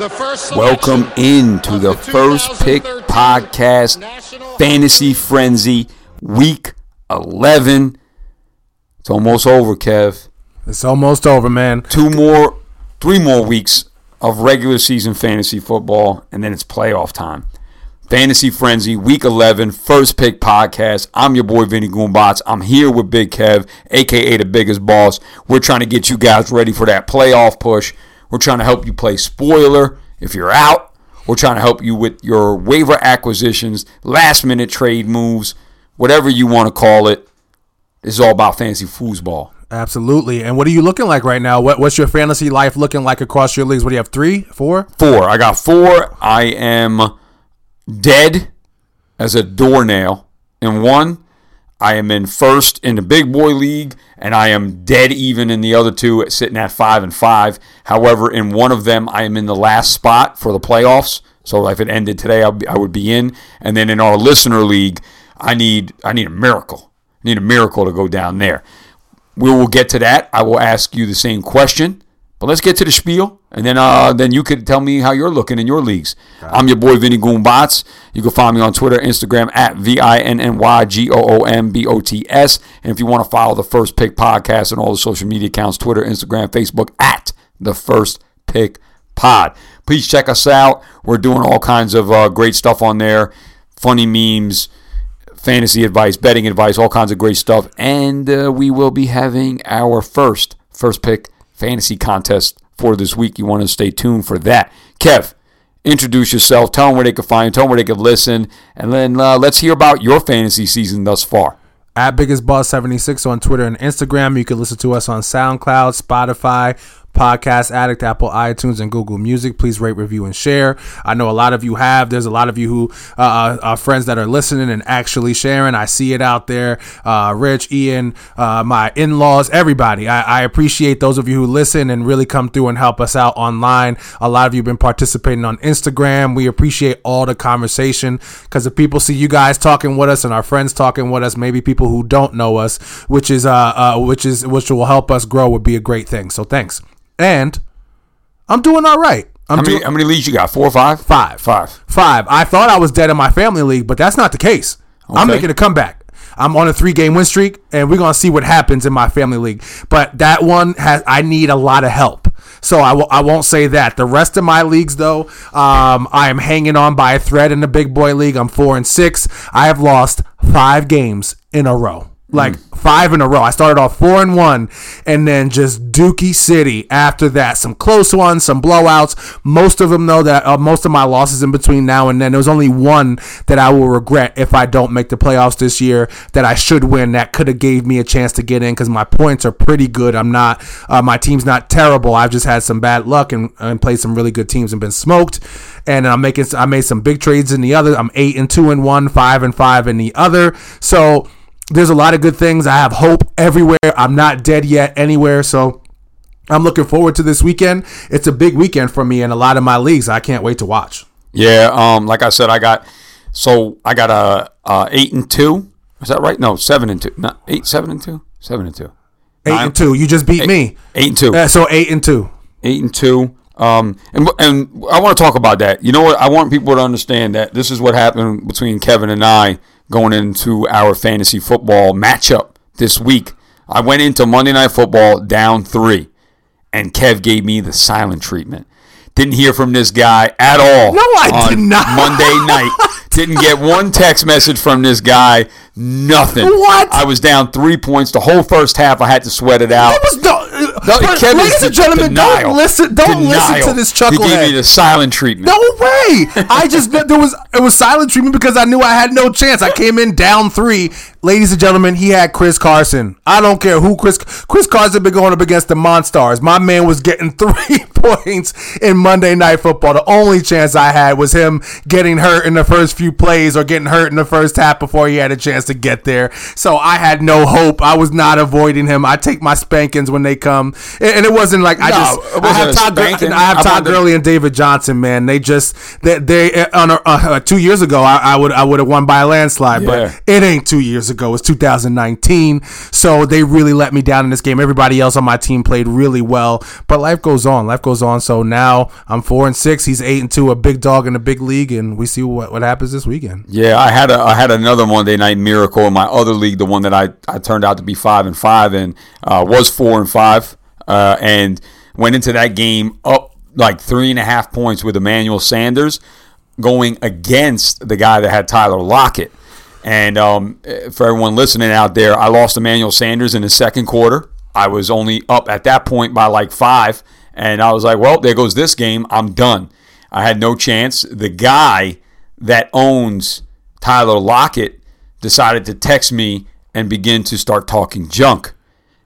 The first Welcome into the First Pick Podcast Fantasy Frenzy Week 11. It's almost over, Kev. It's almost over, man. Two more, three more weeks of regular season fantasy football, and then it's playoff time. Fantasy Frenzy, Week 11, First Pick Podcast. I'm your boy Vinny Goombots. I'm here with Big Kev, aka the biggest boss. We're trying to get you guys ready for that playoff push. We're trying to help you play spoiler if you're out. We're trying to help you with your waiver acquisitions, last minute trade moves, whatever you want to call it. This is all about fantasy foosball. Absolutely. And what are you looking like right now? What, what's your fantasy life looking like across your leagues? What do you have? Three, four? Four. I got four. I am dead as a doornail in one. I am in first in the big boy league, and I am dead even in the other two, sitting at five and five. However, in one of them, I am in the last spot for the playoffs. So if it ended today, I'd be, I would be in. And then in our listener league, I need I need a miracle. I need a miracle to go down there. We will get to that. I will ask you the same question. But let's get to the spiel, and then uh, then you could tell me how you're looking in your leagues. I'm your boy Vinny Goombots. You can find me on Twitter, Instagram at V I N N Y G O O M B O T S. And if you want to follow the First Pick Podcast and all the social media accounts, Twitter, Instagram, Facebook at the First Pick Pod. Please check us out. We're doing all kinds of uh, great stuff on there, funny memes, fantasy advice, betting advice, all kinds of great stuff. And uh, we will be having our first First Pick fantasy contest for this week. You want to stay tuned for that. Kev, introduce yourself. Tell them where they can find you. Tell them where they can listen. And then uh, let's hear about your fantasy season thus far. At Biggest Boss 76 on Twitter and Instagram. You can listen to us on SoundCloud, Spotify, Podcast Addict, Apple iTunes, and Google Music. Please rate, review, and share. I know a lot of you have. There's a lot of you who uh, are friends that are listening and actually sharing. I see it out there. Uh, Rich, Ian, uh, my in laws, everybody. I, I, appreciate those of you who listen and really come through and help us out online. A lot of you have been participating on Instagram. We appreciate all the conversation because if people see you guys talking with us and our friends talking with us, maybe people who don't know us, which is uh, uh which is which will help us grow, would be a great thing. So thanks and I'm doing all right. I'm how, many, doing, how many leagues you got? Four or five? Five. Five. Five. I thought I was dead in my family league, but that's not the case. Okay. I'm making a comeback. I'm on a three game win streak, and we're gonna see what happens in my family league. But that one has I need a lot of help. So I w- I won't say that. The rest of my leagues, though, um, I am hanging on by a thread in the big boy league. I'm four and six. I have lost five games in a row like mm. five in a row. I started off four and one, and then just Dookie City after that. Some close ones, some blowouts. Most of them though that uh, most of my losses in between now and then. There was only one that I will regret if I don't make the playoffs this year. That I should win. That could have gave me a chance to get in because my points are pretty good. I'm not. Uh, my team's not terrible. I've just had some bad luck and, and played some really good teams and been smoked. And I'm making. I made some big trades in the other. I'm eight and two and one, five and five in the other. So there's a lot of good things. I have hope everywhere. I'm not dead yet anywhere. So I'm looking forward to this weekend. It's a big weekend for me in a lot of my leagues. I can't wait to watch. Yeah, um, like I said, I got so I got a, a eight and two. Is that right? No, seven and two. Not eight, seven and two, seven and two. Eight Nine, and two. You just beat eight, me. Eight and two. Uh, so eight and two. Eight and two. Um, and and I want to talk about that. You know what? I want people to understand that this is what happened between Kevin and I going into our fantasy football matchup this week. I went into Monday Night Football down three, and Kev gave me the silent treatment. Didn't hear from this guy at all. No, I did not. Monday night. Didn't get one text message from this guy. Nothing. What? I was down three points. The whole first half, I had to sweat it out. That was no, ladies and gentlemen, denial. don't listen. Don't denial. listen to this chucklehead. He gave me the silent treatment. No way. I just there was it was silent treatment because I knew I had no chance. I came in down three, ladies and gentlemen, he had Chris Carson. I don't care who Chris Chris Carson been going up against the Monstars. My man was getting three points in Monday Night Football. The only chance I had was him getting hurt in the first few plays or getting hurt in the first half before he had a chance to get there. So I had no hope. I was not avoiding him. I take my spankings when they come, and it wasn't like I No, just I have Todd. I have Todd Gurley and David Johnson. Man, they just they, they on a, uh, two years ago I, I would I would have won by a landslide, Yeah. but it ain't two years ago. It's 2019. So they really let me down in this game. Everybody else on my team played really well, but life goes on. Life goes on. So now I'm four and six. He's eight and two, a big dog in the big league, and we see what, what happens this weekend. Yeah, I had a I had another Monday night miracle in my other league, the one that I, I turned out to be five and five and uh, was four and five, uh, and went into that game up like three and a half points with Emmanuel Sanders going against the guy that had Tyler Lockett. And um, for everyone listening out there, I lost Emmanuel Sanders in the second quarter. I was only up at that point by like five, and I was like, "Well, there goes this game. I'm done." I had no chance. The guy that owns Tyler Lockett decided to text me and begin to start talking junk.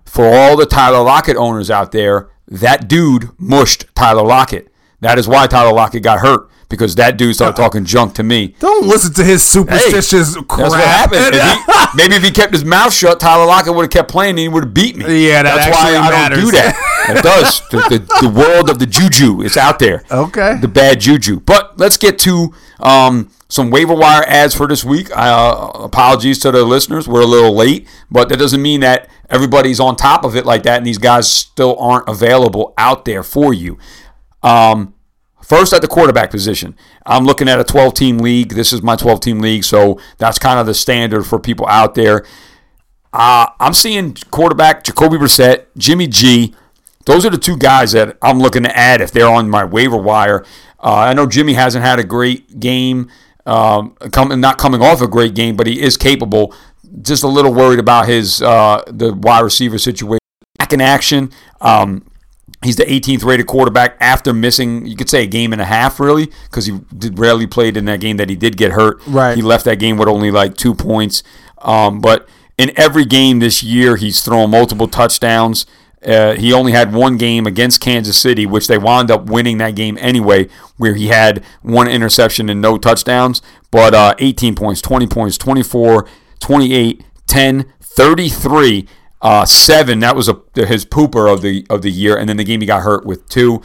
For all the Tyler Lockett owners out there, that dude mushed Tyler Lockett. That is why Tyler Lockett got hurt because that dude started talking junk to me. Don't listen to his superstitious crap. That's what happened. If he- maybe if he kept his mouth shut, Tyler Lockett would have kept playing and he would have beat me. Yeah, that that's why I matters. don't do that. It does. The, the, the world of the juju is out there. Okay. The bad juju. But let's get to um, some waiver wire adds for this week. Uh, apologies to the listeners. We're a little late, but that doesn't mean that everybody's on top of it like that and these guys still aren't available out there for you. Um, first at the quarterback position. I'm looking at a 12 team league. This is my 12 team league, so that's kind of the standard for people out there. Uh, I'm seeing quarterback Jacoby Brissett, Jimmy G. Those are the two guys that I'm looking to add if they're on my waiver wire. Uh, I know Jimmy hasn't had a great game, um, coming not coming off a great game, but he is capable. Just a little worried about his uh, the wide receiver situation. Back in action. Um, He's the 18th rated quarterback after missing, you could say, a game and a half, really, because he did rarely played in that game that he did get hurt. Right. He left that game with only like two points. Um, but in every game this year, he's thrown multiple touchdowns. Uh, he only had one game against Kansas City, which they wound up winning that game anyway, where he had one interception and no touchdowns. But uh, 18 points, 20 points, 24, 28, 10, 33 uh, seven. That was a, his pooper of the of the year, and then the game he got hurt with two.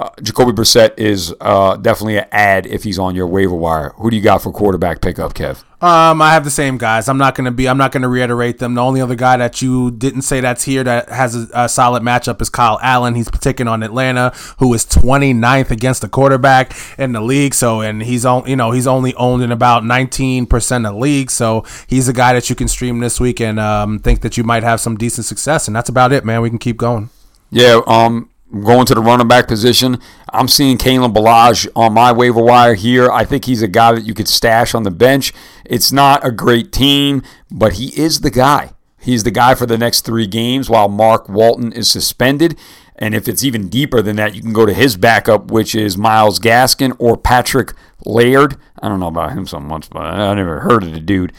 Uh, Jacoby Brissett is uh, definitely an add if he's on your waiver wire. Who do you got for quarterback pickup, Kev? Um, I have the same guys. I'm not gonna be. I'm not gonna reiterate them. The only other guy that you didn't say that's here that has a, a solid matchup is Kyle Allen. He's taking on Atlanta, who is 29th against the quarterback in the league. So, and he's on. You know, he's only owned in about 19 percent of the league. So he's a guy that you can stream this week and um, think that you might have some decent success. And that's about it, man. We can keep going. Yeah, um, going to the running back position. I'm seeing Kalen Ballage on my waiver wire here. I think he's a guy that you could stash on the bench. It's not a great team, but he is the guy. He's the guy for the next three games while Mark Walton is suspended. And if it's even deeper than that, you can go to his backup, which is Myles Gaskin or Patrick Laird. I don't know about him so much, but I never heard of the dude.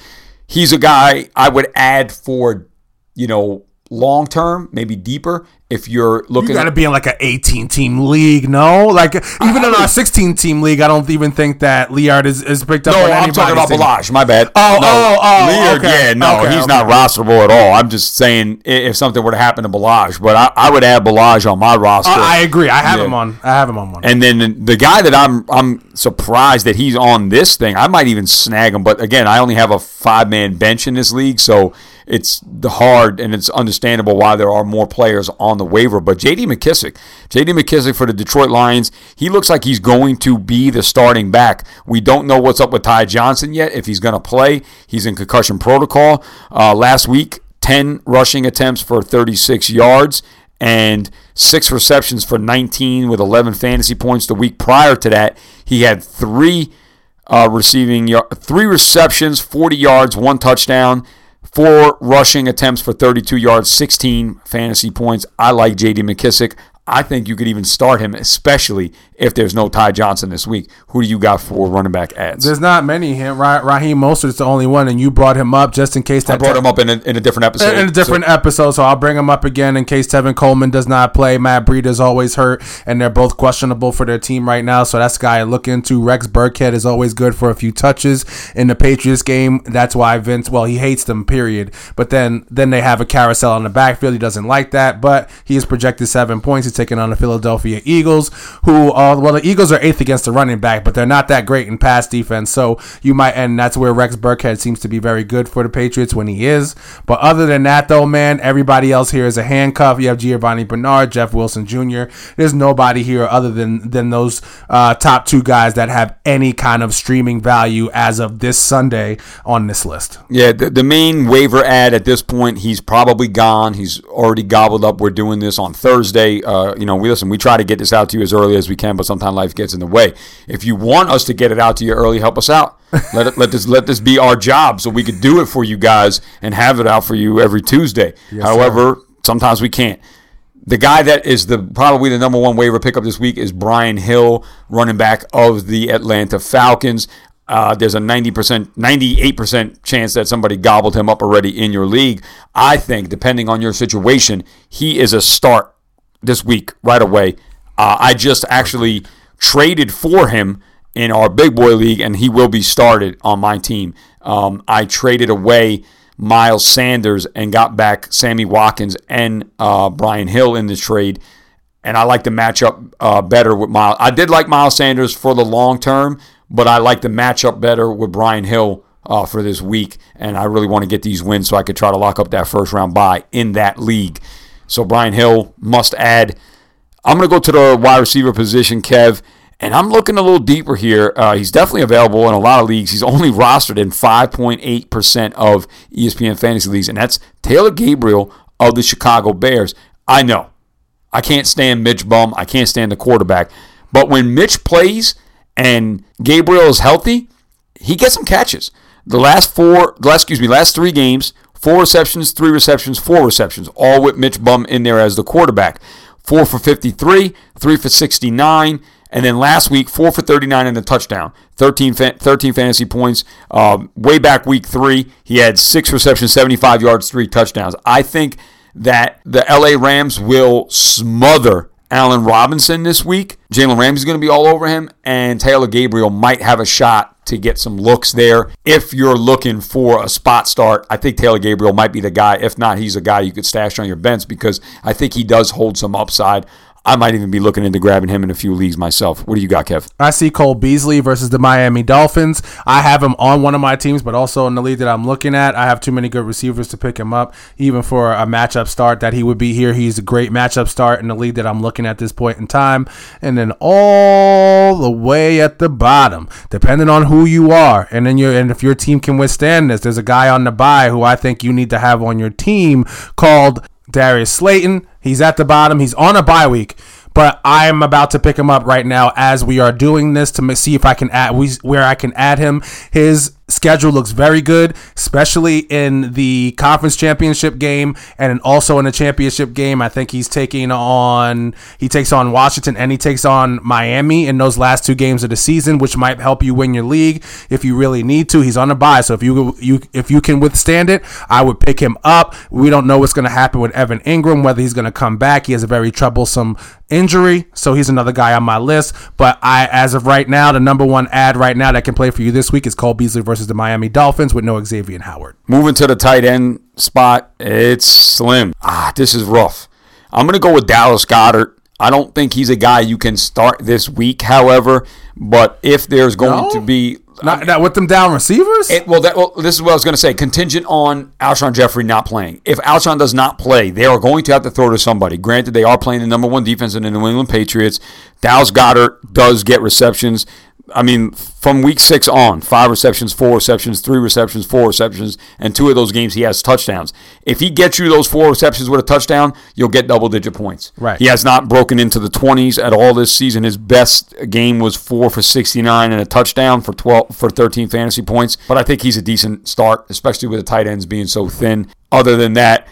He's a guy I would add for, you know, long term, maybe deeper. If you're looking, You got to be in like an 18 team league, no? Like even in our 16 team league, I don't even think that Laird is, is picked up. No, I'm talking about. Ballage. My bad. Oh, no, oh, oh, Laird, okay. yeah, no, Okay, he's okay. not rosterable at all. I'm just saying if something were to happen to Ballage, but I, I would add Ballage on my roster. I I agree. I have Yeah. him on. I have him on one. And then the- the guy that I'm I'm surprised that he's on this thing. I might even snag him, but again, I only have a five man bench in this league, so it's the hard and it's understandable why there are more players on the waiver. But J.D. McKissic, J.D. McKissic for the Detroit Lions, he looks like he's going to be the starting back. We don't know what's up with Ty Johnson yet if he's going to play. He's in concussion protocol. Uh, last week, ten rushing attempts for 36 yards and six receptions for 19 with 11 fantasy points. The week prior to that, he had three uh, receiving, three receptions, 40 yards, one touchdown, four rushing attempts for 32 yards, 16 fantasy points. I like J.D. McKissic. I think you could even start him, especially if there's no Ty Johnson this week. Who do you got for running back adds? There's not many. Him, Raheem Mostert's the only one, and you brought him up just in case that I brought him up in a, in a different episode. in a different So- episode, so I'll bring him up again in case Tevin Coleman does not play. Matt Breida is always hurt, and they're both questionable for their team right now. So that's guy I look into. Rex Burkhead is always good for a few touches in the Patriots game. That's why Vince, well, he hates them, period. But then then they have a carousel on the backfield. He doesn't like that, but he is projected seven points. Taking on the Philadelphia Eagles, who are well, the Eagles are eighth against the running back, but they're not that great in pass defense. So you might, and that's where Rex Burkhead seems to be very good for the Patriots when he is. But other than that, though, man, everybody else here is a handcuff. You have Giovani Bernard, Jeff Wilson Jr. There's nobody here other than than those uh, top two guys that have any kind of streaming value as of this Sunday on this list. Yeah, the, the main waiver add at this point, he's probably gone. He's already gobbled up. We're doing this on Thursday. Uh, you know, we listen. We try to get this out to you as early as we can, but sometimes life gets in the way. If you want us to get it out to you early, help us out. Let it, let this let this be our job, so we could do it for you guys and have it out for you every Tuesday. However, sometimes we can't. The guy that is the probably the number one waiver pickup this week is Brian Hill, running back of the Atlanta Falcons. Uh, there's a 90%, 98% chance that somebody gobbled him up already in your league. I think, depending on your situation, he is a start this week right away. Uh, I just actually traded for him in our big boy league, and he will be started on my team. Um, I traded away Miles Sanders and got back Sammy Watkins and uh, Brian Hill in the trade. And I like the matchup uh, better with Miles. I did like Miles Sanders for the long term, but I like the matchup better with Brian Hill uh, for this week. And I really want to get these wins so I could try to lock up that first round bye in that league. So Brian Hill must add. I'm going to go to the wide receiver position, Kev, and I'm looking a little deeper here. Uh, he's definitely available in a lot of leagues. He's only rostered in 5.8% of ESPN fantasy leagues, and that's Taylor Gabriel of the Chicago Bears. I know. I can't stand Mitch Bum. I can't stand the quarterback. But when Mitch plays and Gabriel is healthy, he gets some catches. The last four, last excuse me, last three games, four receptions, three receptions, four receptions, all with Mitch Bum in there as the quarterback. Four for 53, three for 69, and then last week, four for 39 and a touchdown. 13, fa- 13 fantasy points. Um, way back week three, he had six receptions, 75 yards, three touchdowns. I think that the LA Rams will smother Allen Robinson this week. Jalen Ramsey's going to be all over him, and Taylor Gabriel might have a shot to get some looks there. If you're looking for a spot start, I think Taylor Gabriel might be the guy. If not, he's a guy you could stash on your bench because I think he does hold some upside. I might even be looking into grabbing him in a few leagues myself. What do you got, Kev? I see Cole Beasley versus the Miami Dolphins. I have him on one of my teams, but also in the league that I'm looking at. I have too many good receivers to pick him up, even for a matchup start that he would be here. He's a great matchup start in the league that I'm looking at this point in time. And then all the way at the bottom, depending on who you are, and then you and if your team can withstand this, there's a guy on the buy who I think you need to have on your team called Darius Slayton. He's at the bottom. He's on a bye week, but I'm about to pick him up right now as we are doing this to see if I can add we, where I can add him. His schedule looks very good, especially in the conference championship game and also in the championship game. I think he's taking on he takes on Washington and he takes on Miami in those last two games of the season, which might help you win your league if you really need to. He's on a bye, so if you you if you can withstand it, I would pick him up. We don't know what's going to happen with Evan Engram, whether he's going to come back. He has a very troublesome injury, so he's another guy on my list. But I, as of right now, the number one add right now that can play for you this week is Cole Beasley versus the Miami Dolphins with no Xavier Howard. Moving to the tight end spot, it's slim. Ah, this is rough. I'm going to go with Dallas Goedert. I don't think he's a guy you can start this week, however, but if there's going No? to be. Not, not with them down receivers. It, well, that, well, this is what I was going to say. Contingent on Alshon Jeffery not playing. If Alshon does not play, they are going to have to throw to somebody. Granted, they are playing the number one defense in the New England Patriots. Dallas Goedert does get receptions. I mean, from week six on, five receptions, four receptions, three receptions, four receptions, and two of those games he has touchdowns. If he gets you those four receptions with a touchdown, you'll get double digit points. Right. He has not broken into the 20s at all this season. His best game was four for 69 and a touchdown for 12 for 13 fantasy points. But I think he's a decent start, especially with the tight ends being so thin. Other than that,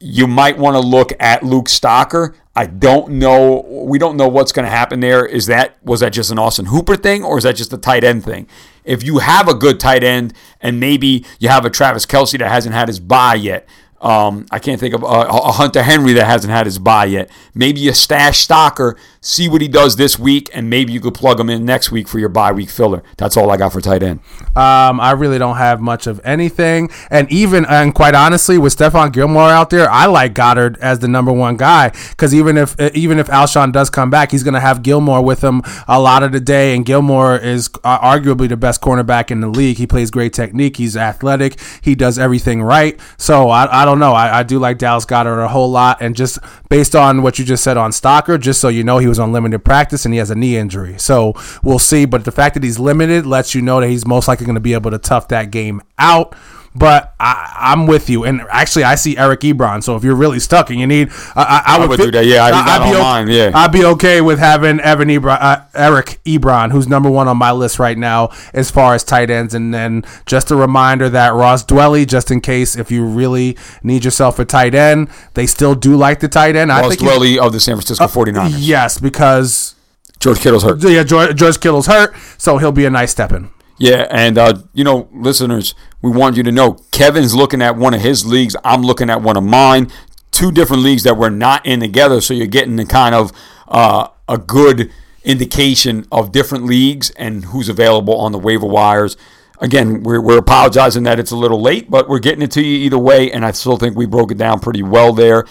you might want to look at Luke Stocker. I don't know. We don't know what's going to happen there. Is that was that just an Austin Hooper thing, or is that just a tight end thing? If you have a good tight end, and maybe you have a Travis Kelce that hasn't had his bye yet, um, I can't think of a, a, Hunter Henry that hasn't had his bye yet. Maybe a stash stocker, see what he does this week, and maybe you could plug him in next week for your bye week filler. That's all I got for tight end. Um, I really don't have much of anything, and even and quite honestly, with Stephon Gilmore out there, I like Goedert as the number one guy because even if even if Alshon does come back, he's going to have Gilmore with him a lot of the day, and Gilmore is uh, arguably the best cornerback in the league. He plays great technique. He's athletic. He does everything right. So I, I don't know. I, I do like Dallas Goedert a whole lot, and just based on what you just said on Stocker, just so you know, he was on limited practice and he has a knee injury. So we'll see. But the fact that he's limited lets you know that he's most likely going to be able to tough that game out. But I, am with you, and actually, I see Eric Ebron. So if you're really stuck and you need, I, I, I would, do that. Yeah, I, would be okay, Yeah, I'd be okay with having Evan Ebron, uh, Eric Ebron, who's number one on my list right now as far as tight ends. And then just a reminder that Ross Dwelley, just in case if you really need yourself a tight end, they still do like the tight end. Ross I think Dwelley of the San Francisco 49ers. Uh, yes, because George Kittle's hurt. Yeah, George, George Kittle's hurt, so he'll be a nice step in. Yeah, and uh, you know, listeners, we want you to know Kevin's looking at one of his leagues. I'm looking at one of mine. Two different leagues that we're not in together, so you're getting the kind of uh, a good indication of different leagues and who's available on the waiver wires. Again, we're, we're apologizing that it's a little late, but we're getting it to you either way, and I still think we broke it down pretty well there.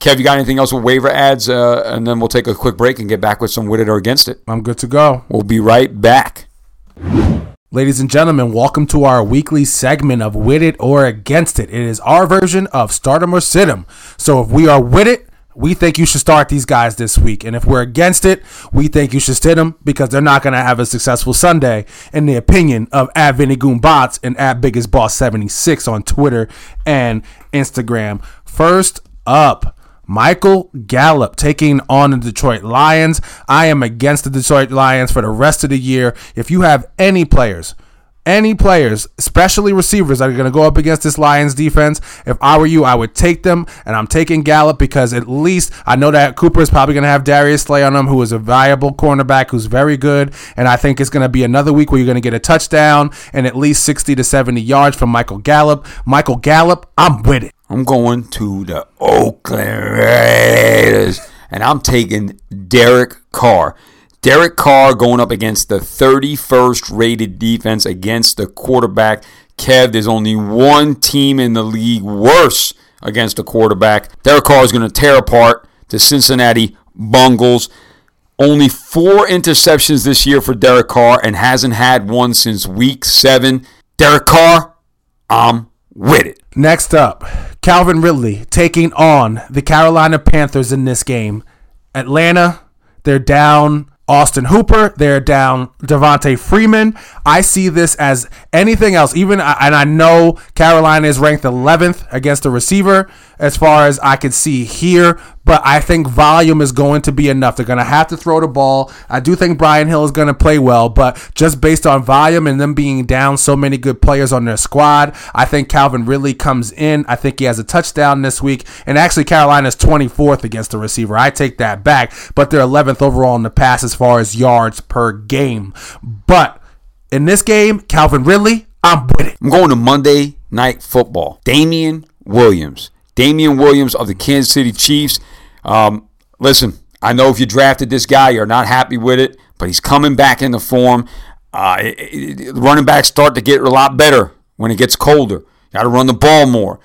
Kev, you got anything else with waiver adds? Uh, and then we'll take a quick break and get back with some with it or against it. I'm good to go. We'll be right back. Ladies and gentlemen, welcome to our weekly segment of With It or Against It. It is our version of Stardom or Sit So if we are with it, we think you should start these guys this week. And if we're against it, we think you should sit them because they're not going to have a successful Sunday, in the opinion of at Vinny Bots and at Biggest Boss 76 on Twitter and Instagram. First up, Michael Gallup taking on the Detroit Lions. I am against the Detroit Lions for the rest of the year. If you have any players, any players, especially receivers that are going to go up against this Lions defense, if I were you, I would take them. And I'm taking Gallup because at least I know that Cooper is probably going to have Darius Slay on him, who is a valuable cornerback who's very good. And I think it's going to be another week where you're going to get a touchdown and at least 60 to 70 yards from Michael Gallup. Michael Gallup, I'm with it. I'm going to the Oakland Raiders, and I'm taking Derek Carr. Derek Carr going up against the 31st rated defense against the quarterback. Kev, there's only one team in the league worse against the quarterback. Derek Carr is going to tear apart the Cincinnati Bungles. Only four interceptions this year for Derek Carr and hasn't had one since week seven. Derek Carr, I'm with it. Next up, Calvin Ridley taking on the Carolina Panthers in this game. Atlanta, they're down Austin Hooper. They're down Devonta Freeman. I see this as anything else. Even and I know Carolina is ranked 11th against the receiver as far as I can see here, but I think volume is going to be enough. They're going to have to throw the ball. I do think Brian Hill is going to play well, but just based on volume and them being down so many good players on their squad, I think Calvin Ridley comes in. I think he has a touchdown this week, and actually Carolina's 24th against the receiver. I take that back, but they're 11th overall in the pass as far as yards per game. But in this game, Calvin Ridley, I'm with it. I'm going to Monday Night Football. Damien Williams Damien Williams of the Kansas City Chiefs. Um, listen, I know if you drafted this guy, you're not happy with it, but he's coming back into form. Uh, it, it, running backs start to get a lot better when it gets colder. Got to run the ball more.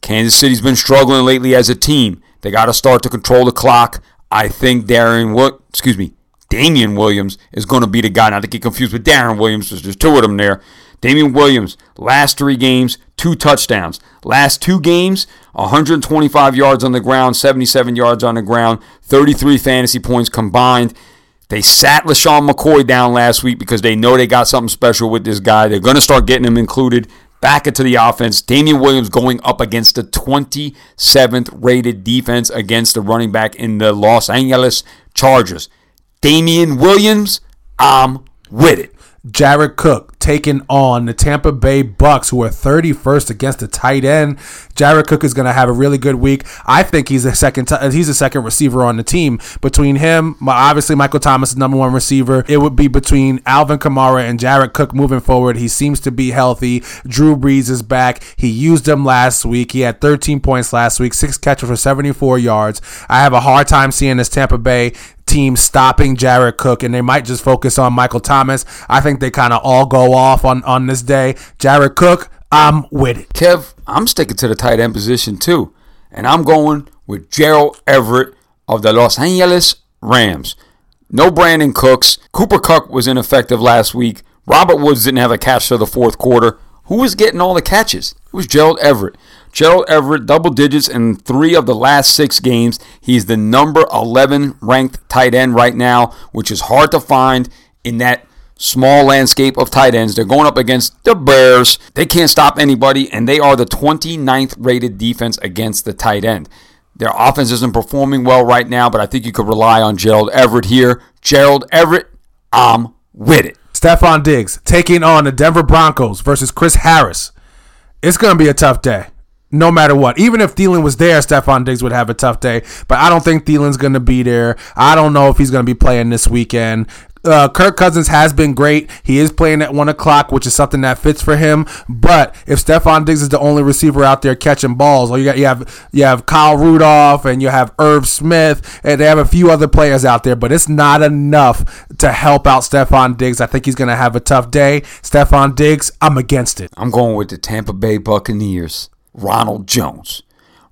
Kansas City's been struggling lately as a team. They got to start to control the clock. I think Darren, what? Excuse me, Damien Williams is going to be the guy. Not to get confused with Darren Williams, there's two of them there. Damien Williams, last three games, two touchdowns. Last two games, 125 yards on the ground, 77 yards on the ground, 33 fantasy points combined. They sat LeSean McCoy down last week because they know they got something special with this guy. They're going to start getting him included back into the offense. Damien Williams going up against the 27th rated defense against the running back in the Los Angeles Chargers. Damien Williams, I'm with it. Jared Cook taking on the Tampa Bay Bucks, who are 31st against the tight end. Jared Cook is going to have a really good week. I think he's a second. T- he's a second receiver on the team. Between him, obviously Michael Thomas is number one receiver. It would be between Alvin Kamara and Jared Cook moving forward. He seems to be healthy. Drew Brees is back. He used him last week. He had 13 points last week, six catches for 74 yards. I have a hard time seeing this Tampa Bay team stopping Jared Cook, and they might just focus on Michael Thomas. I think they kind of all go off on, on this day. Jared Cook, I'm with it. Kev, I'm sticking to the tight end position too, and I'm going with Gerald Everett of the Los Angeles Rams. No Brandin Cooks. Cooper Kupp was ineffective last week. Robert Woods didn't have a catch for the fourth quarter. Who was getting all the catches? It was Gerald Everett. Gerald Everett, double digits in three of the last six games. He's the number 11 ranked tight end right now, which is hard to find in that small landscape of tight ends. They're going up against the Bears. They can't stop anybody, and they are the 29th rated defense against the tight end. Their offense isn't performing well right now, but I think you could rely on Gerald Everett here. Gerald Everett, I'm with it. Stefon Diggs taking on the Denver Broncos versus Chris Harris. It's going to be a tough day no matter what. Even if Thielen was there, Stefon Diggs would have a tough day. But I don't think Thielen's going to be there. I don't know if he's going to be playing this weekend. Uh, Kirk Cousins has been great. He is playing at one o'clock, which is something that fits for him. But if Stefon Diggs is the only receiver out there catching balls, or you got you have you have Kyle Rudolph and you have Irv Smith, and they have a few other players out there, but it's not enough to help out Stefon Diggs. I think he's going to have a tough day. Stefon Diggs, I'm against it. I'm going with the Tampa Bay Buccaneers. Ronald Jones.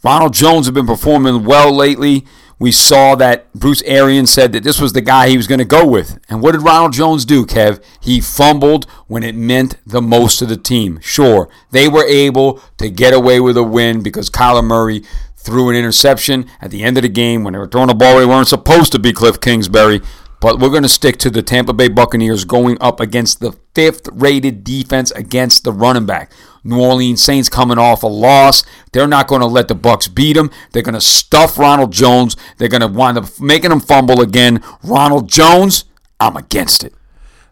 Ronald Jones has been performing well lately. We saw that Bruce Arians said that this was the guy he was going to go with. And what did Ronald Jones do, Kev? He fumbled when it meant the most to the team. Sure, they were able to get away with a win because Kyler Murray threw an interception at the end of the game when they were throwing the ball. They weren't supposed to be Cliff Kingsbury. But we're going to stick to the Tampa Bay Buccaneers going up against the fifth rated defense against the running back. New Orleans Saints coming off a loss. They're not going to let the Bucks beat them. They're going to stuff Ronald Jones. They're going to wind up making him fumble again. Ronald Jones, I'm against it.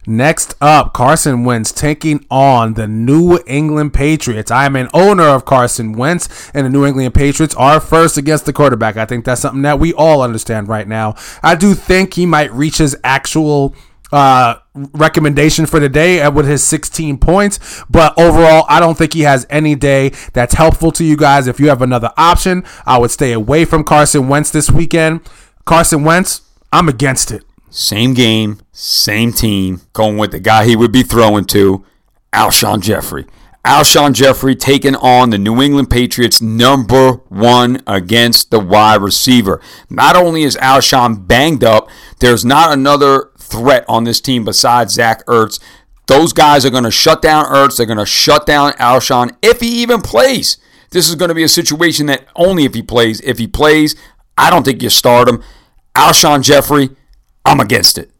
Next up, Carson Wentz taking on the New England Patriots. I am an owner of Carson Wentz, and the New England Patriots are first against the quarterback. I think that's something that we all understand right now. I do think he might reach his actual uh, recommendation for the day with his 16 points. But overall, I don't think he has any day that's helpful to you guys. If you have another option, I would stay away from Carson Wentz this weekend. Carson Wentz, I'm against it. Same game, same team, going with the guy he would be throwing to, Alshon Jeffery. Alshon Jeffery taking on the New England Patriots number one against the wide receiver. Not only is Alshon banged up, there's not another threat on this team besides Zach Ertz. Those guys are going to shut down Ertz. They're going to shut down Alshon if he even plays. This is going to be a situation that only if he plays. If he plays, I don't think you start him. Alshon Jeffery, I'm against it.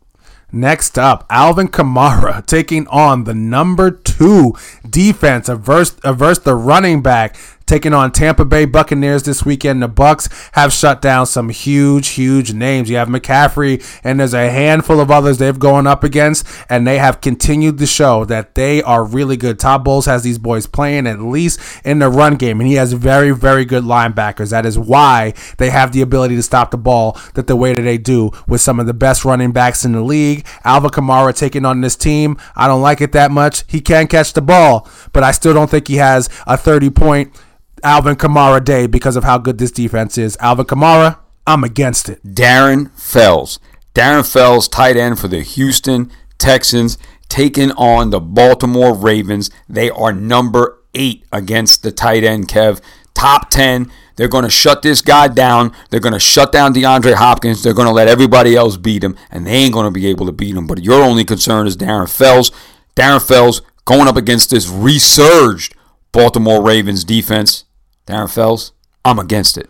Next up, Alvin Kamara taking on the number two defense versus, versus the running back taking on Tampa Bay Buccaneers this weekend. The Bucks have shut down some huge, huge names. You have McCaffrey, and there's a handful of others they've gone up against, and they have continued to show that they are really good. Todd Bowles has these boys playing at least in the run game, and he has very, very good linebackers. That is why they have the ability to stop the ball that the way that they do with some of the best running backs in the league. Alvin Kamara taking on this team. I don't like it that much. He can catch the ball, but I still don't think he has a 30 point Alvin Kamara day because of how good this defense is. Alvin Kamara, I'm against it. Darren Fells. Darren Fells, tight end for the Houston Texans, taking on the Baltimore Ravens. They are number eight against the tight end, Kev. Top 10. They're going to shut this guy down. They're going to shut down DeAndre Hopkins. They're going to let everybody else beat him, and they ain't going to be able to beat him. But your only concern is Darren Fells. Darren Fells going up against this resurged Baltimore Ravens defense. Darren Fells, I'm against it.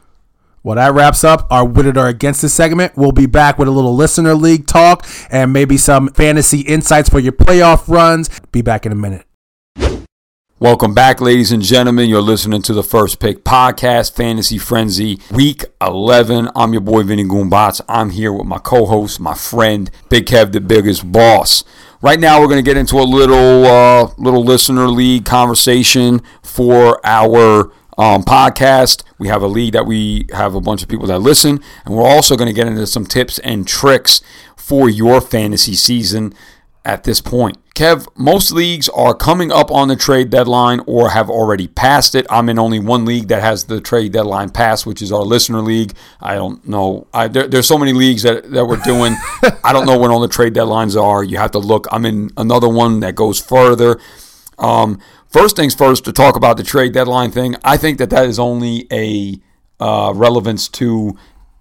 Well, that wraps up our With It or Against It segment. We'll be back with a little listener league talk and maybe some fantasy insights for your playoff runs. Be back in a minute. Welcome back, ladies and gentlemen. You're listening to the First Pick Podcast, Fantasy Frenzy, Week 11. I'm your boy, Vinny Goombots. I'm here with my co host, my friend, Big Kev, the biggest boss. right now we're going to get into a little uh, little listener league conversation for our um, podcast. We have a league that we have a bunch of people that listen, and we're also going to get into some tips and tricks for your fantasy season at this point. Kev, most leagues are coming up on the trade deadline or have already passed it. I'm in only one league that has the trade deadline passed, which is our listener league. I don't know. I, there, there's so many leagues that, that we're doing. I don't know when all the trade deadlines are. You have to look. I'm in another one that goes further. Um, first things first, to talk about the trade deadline thing, I think that that is only a uh, relevance to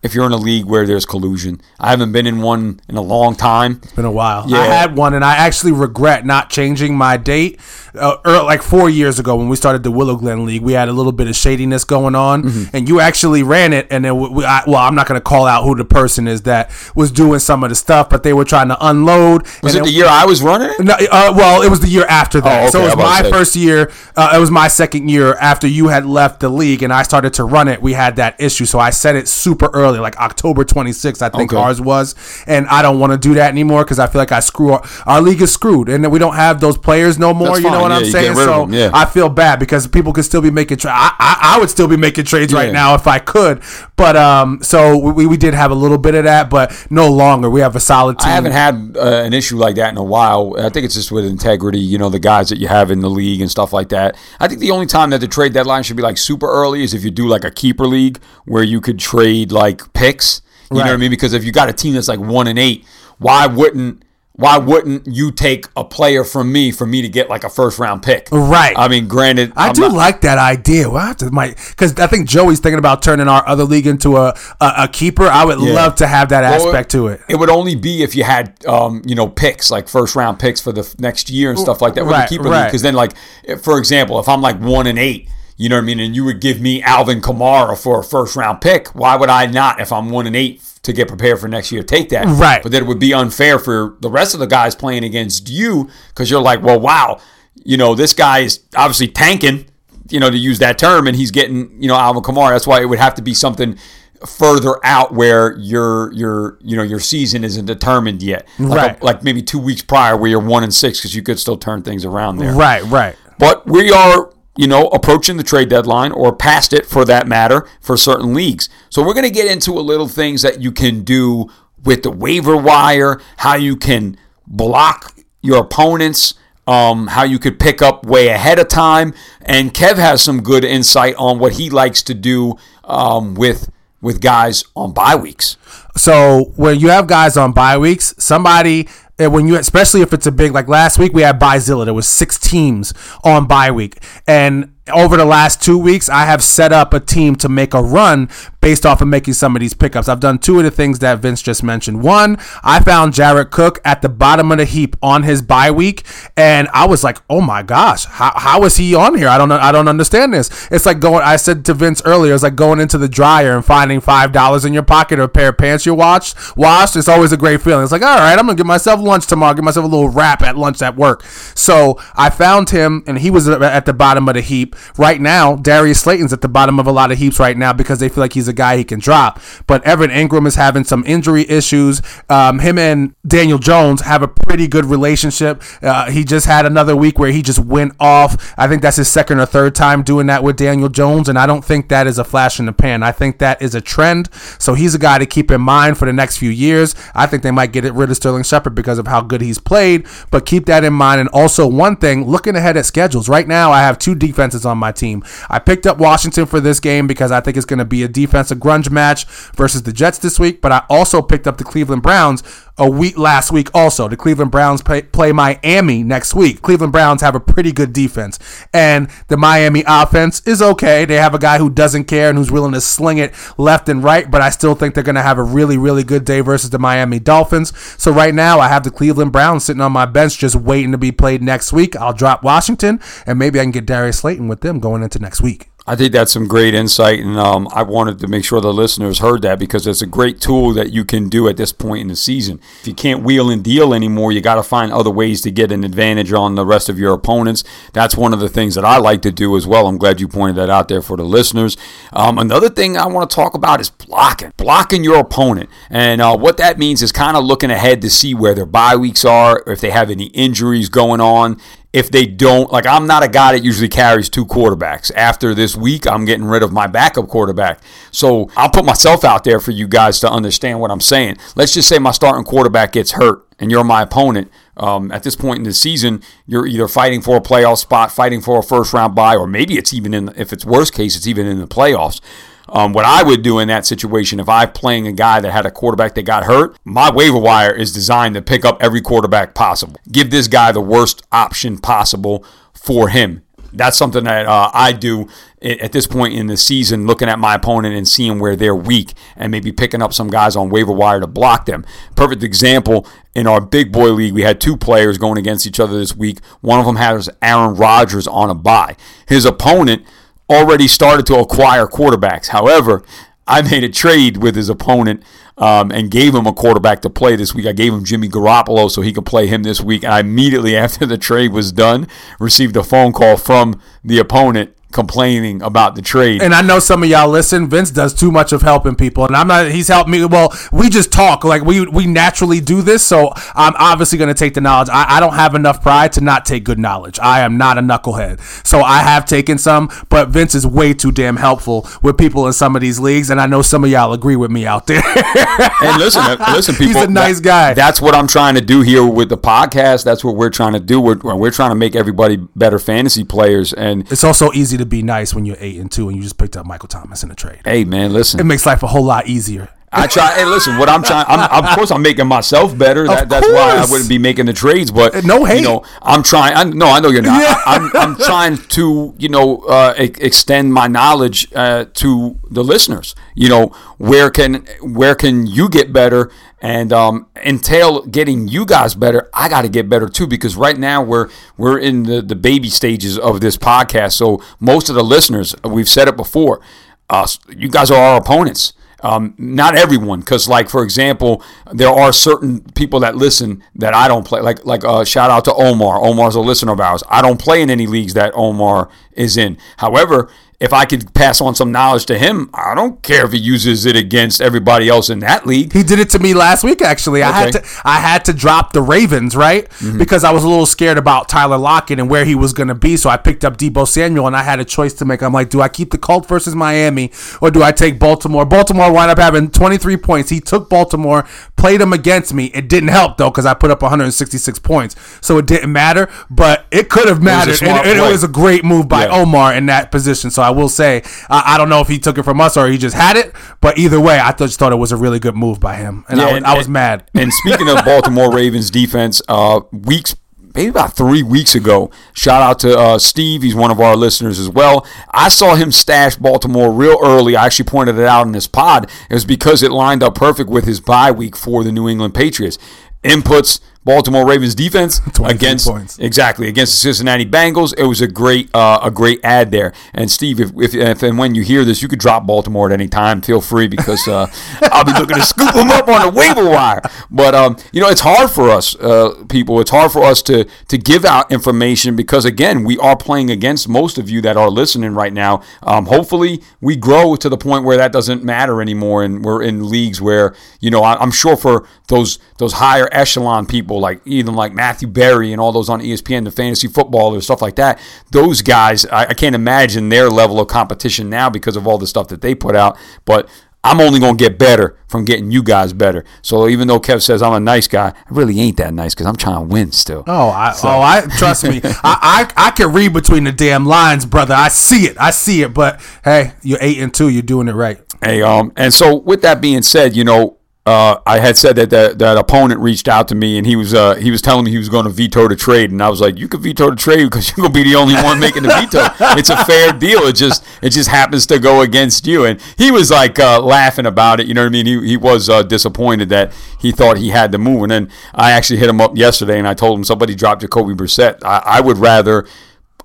if you're in a league where there's collusion. I haven't been in one in a long time. It's been a while. Yeah. I had one, and I actually regret not changing my date. Uh, er, like four years ago, when we started the Willow Glen League, we had a little bit of shadiness going on, Mm-hmm. and you actually ran it. And then, we, I, well, I'm not going to call out who the person is that was doing some of the stuff, but they were trying to unload. Was it the year I was running? No, uh, well, it was the year after that. Oh, So it was I was about my first year. Uh, it was my second year after you had left the league, and I started to run it. We had that issue, so I set it super early, like October 26th, I think Okay. ours was. And I don't want to do that anymore because I feel like I screw our, our league is screwed, and we don't have those players no more. That's you know what Yeah, I'm saying? get rid of So yeah. I feel bad because people could still be making trades. I, I I would still be making trades right now if I could, but um, so we, we did have a little bit of that, but no longer. We have a solid team. I haven't had uh, an issue like that in a while. I think it's just with integrity, you know, the guys that you have in the league and stuff like that. I think the only time that the trade deadline should be like super early is if you do like a keeper league where you could trade like picks. You know what I mean? Because if you got a team that's like one and eight, why wouldn't why wouldn't you take a player from me for me to get like a first round pick? Right. I mean, granted, I I'm do not- like that idea. Well, I have to might because I think Joey's thinking about turning our other league into a a, a keeper. I would Yeah. love to have that Well, aspect to it. It would only be if you had, um, you know, picks like first round picks for the next year and stuff like that with Right, the keeper right. Because then, like, for example, if I'm like one and eight, you know what I mean, and you would give me Alvin Kamara for a first round pick, why would I not, if I'm one and eight, to get prepared for next year, take that? Right. But then it would be unfair for the rest of the guys playing against you because you're like, well, wow, you know, this guy is obviously tanking. You know, to use that term, and he's getting, you know, Alvin Kamara. That's why it would have to be something further out where your your you know your season isn't determined yet, like, Right. like maybe two weeks prior where you're one and six because you could still turn things around there. Right, right. But we are, you know, approaching the trade deadline or past it for that matter for certain leagues. So we're going to get into a little things that you can do with the waiver wire, how you can block your opponents, um, how you could pick up way ahead of time. And Kev has some good insight on what he likes to do um, with with guys on bye weeks. So when you have guys on bye weeks, somebody and when you especially if it's a big like last week we had Byzilla, there was six teams on bye week, and over the last two weeks I have set up a team to make a run based off of making some of these pickups. I've done two of the things that Vince just mentioned. One, I found Jared Cook at the bottom of the heap on his bye week, and I was like, oh my gosh, how, how is he on here? I don't know. I don't understand this. It's like going. I said to Vince earlier, it's like going into the dryer and finding five dollars in your pocket or a pair of pants you washed. Washed. It's always a great feeling. It's like, all right, I'm gonna give myself lunch tomorrow. Give myself a little wrap at lunch at work. So I found him, and he was at the bottom of the heap. Right now, Darius Slayton's at the bottom of a lot of heaps right now because they feel like he's a guy he can drop. But Evan Engram is having some injury issues. Um, him and Daniel Jones have a pretty good relationship. Uh, he just had another week where he just went off. I think that's his second or third time doing that with Daniel Jones, and I don't think that is a flash in the pan. I think that is a trend. So he's a guy to keep in mind for the next few years. I think they might get rid of Sterling Shepard because of how good he's played, but keep that in mind. And also, one thing, looking ahead at schedules. Right now, I have two defenses on my team. I picked up Washington for this game because I think it's going to be a defensive grunge match versus the Jets this week, but I also picked up the Cleveland Browns a week last week also. The Cleveland Browns play, play Miami next week. Cleveland Browns have a pretty good defense. And the Miami offense is okay. They have a guy who doesn't care and who's willing to sling it left and right, but I still think they're going to have a really, really good day versus the Miami Dolphins. So right now, I have the Cleveland Browns sitting on my bench just waiting to be played next week. I'll drop Washington, and maybe I can get Darius Slayton with them going into next week. I think that's some great insight, and um, I wanted to make sure the listeners heard that because it's a great tool that you can do at this point in the season. If you can't wheel and deal anymore, you got to find other ways to get an advantage on the rest of your opponents. That's one of the things that I like to do as well. I'm glad you pointed that out there for the listeners. Um, another thing I want to talk about is blocking, blocking your opponent, and uh, what that means is kind of looking ahead to see where their bye weeks are, if they have any injuries going on if they don't like I'm not a guy that usually carries two quarterbacks. After this week, I'm getting rid of my backup quarterback. So I'll put myself out there for you guys to understand what I'm saying. Let's just say my starting quarterback gets hurt and you're my opponent. Um, at this point in the season, you're either fighting for a playoff spot, fighting for a first round bye, or maybe it's even in if it's worst case, it's even in the playoffs. Um, what I would do in that situation, if I'm playing a guy that had a quarterback that got hurt, my waiver wire is designed to pick up every quarterback possible. Give this guy the worst option possible for him. That's something that uh, I do at this point in the season, looking at my opponent and seeing where they're weak and maybe picking up some guys on waiver wire to block them. Perfect example in our big boy league, we had two players going against each other this week. One of them has Aaron Rodgers on a bye. His opponent already started to acquire quarterbacks. However, I made a trade with his opponent um, and gave him a quarterback to play this week. I gave him Jimmy Garoppolo so he could play him this week. And I immediately after the trade was done received a phone call from the opponent complaining about the trade. And I know some of y'all listen. Vince does too much of helping people, and I'm not. He's helped me. Well, we just talk like we we naturally do this, so I'm obviously going to take the knowledge. I, I don't have enough pride to not take good knowledge. I am not a knucklehead, so I have taken some. But Vince is way too damn helpful with people in some of these leagues, and I know some of y'all agree with me out there. and listen, uh, listen, people. He's a nice guy. That's what I'm trying to do here with the podcast. That's what we're trying to do. We're, we're trying to make everybody better fantasy players, and it's also easy to to be nice when you're eight and two and you just picked up Michael Thomas in a trade. Hey man, listen, it makes life a whole lot easier. I try. Hey, listen. What I'm trying. I'm, of course, I'm making myself better. That, that's why I wouldn't be making the trades. But no hate. You know, I'm trying. I, no, I know you're not. Yeah. I, am I'm, I'm trying to, you know, uh, extend my knowledge uh, to the listeners. You know, where can where can you get better? And um, entail getting you guys better, I got to get better too because right now we're we're in the, the baby stages of this podcast. So most of the listeners, we've said it before, uh, you guys are our opponents. Um, not everyone, because like for example, there are certain people that listen that I don't play. Like like uh, shout out to Omar. Omar's a listener of ours. I don't play in any leagues that Omar is in. However, if I could pass on some knowledge to him, I don't care if he uses it against everybody else in that league. He did it to me last week. Actually, okay. I had to I had to drop the Ravens right mm-hmm. because I was a little scared about Tyler Lockett and where he was going to be. So I picked up Deebo Samuel, and I had a choice to make. I'm like, do I keep the Colt versus Miami or do I take Baltimore? Baltimore wound up having 23 points. He took Baltimore, played him against me. It didn't help though because I put up 166 points, so it didn't matter. But it could have mattered, and, and, it was a great move by yeah. Omar in that position. So I will say, uh, I don't know if he took it from us or he just had it, but either way, I just thought it was a really good move by him, and, yeah, I, was, and, I was mad. And speaking of Baltimore Ravens defense, uh, weeks maybe about three weeks ago. Shout out to uh, Steve. He's one of our listeners as well. I saw him stash Baltimore real early. I actually pointed it out in this pod. It was because it lined up perfect with his bye week for the New England Patriots. Inputs Baltimore Ravens defense against points. exactly against the Cincinnati Bengals. It was a great uh, a great ad there. And Steve, if, if, if, and when you hear this, you could drop Baltimore at any time. Feel free because uh, I'll be looking to scoop them up on the waiver wire. But um, you know, it's hard for us uh, people. It's hard for us to to give out information because again, we are playing against most of you that are listening right now. Um, hopefully, we grow to the point where that doesn't matter anymore, and we're in leagues where you know I, I'm sure for those those higher echelon people people like even like Matthew Berry and all those on ESPN, the fantasy football or stuff like that. Those guys, I, I can't imagine their level of competition now because of all the stuff that they put out. But I'm only going to get better from getting you guys better. So even though Kev says I'm a nice guy, I really ain't that nice because I'm trying to win still. Oh, I, so. oh, I trust me. I, I I can read between the damn lines, brother. I see it. I see it. But hey, you're eight and two. You're doing it right. Hey, um, and so with that being said, you know, uh, I had said that, that that opponent reached out to me and he was uh, he was telling me he was going to veto the trade. And I was like you can veto the trade because you're going to be the only one making the veto. It's a fair deal. It just it just happens to go against you. And he was like uh, laughing about it. You know what I mean? He, he was uh, disappointed that he thought he had to move. And then I actually hit him up yesterday and I told him somebody dropped Jacoby Brissett. I, I would rather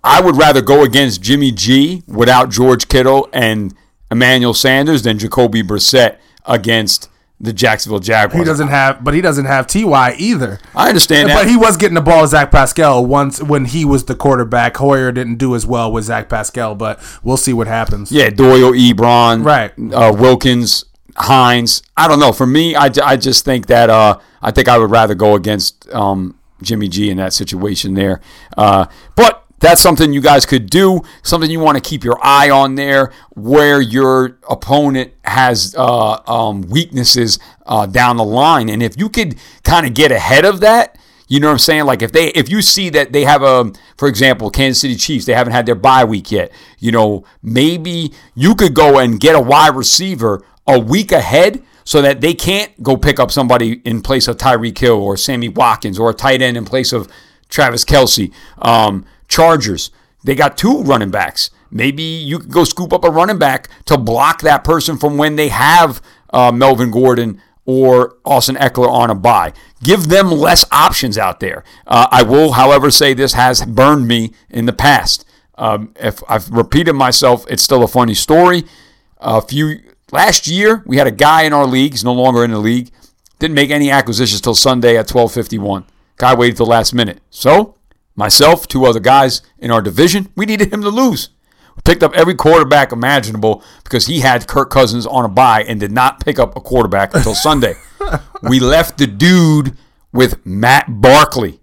I would rather go against Jimmy G without George Kittle and Emmanuel Sanders than Jacoby Brissett against the Jacksonville Jaguars. He doesn't have, but he doesn't have Ty either. I understand that. But he was getting the ball Zach Pascal once when he was the quarterback. Hoyer didn't do as well with Zach Pascal, but we'll see what happens. Yeah, Doyle, Ebron, Right. Uh, Wilkins, Hines. I don't know. For me, I, I just think that uh, I think I would rather go against um, Jimmy G in that situation there. Uh, but that's something you guys could do. Something you want to keep your eye on there, where your opponent has uh, um, weaknesses uh, down the line, and if you could kind of get ahead of that. You know what I'm saying? Like if they if you see that they have a for example, Kansas City Chiefs, they haven't had their bye week yet. You know, maybe you could go and get a wide receiver a week ahead so that they can't go pick up somebody in place of Tyreek Hill or Sammy Watkins or a tight end in place of Travis Kelce. Um, Chargers, they got two running backs. Maybe you could go scoop up a running back to block that person from when they have uh, Melvin Gordon or Austin Ekeler on a bye. Give them less options out there. Uh, I will, however, say this has burned me in the past. Um, if I've repeated myself, it's still a funny story. A few last year, we had a guy in our league. He's no longer in the league. Didn't make any acquisitions till Sunday at 12:51. Guy waited till the last minute. So myself, two other guys in our division, we needed him to lose. We picked up every quarterback imaginable because he had Kirk Cousins on a bye and did not pick up a quarterback until Sunday. We left the dude with Matt Barkley.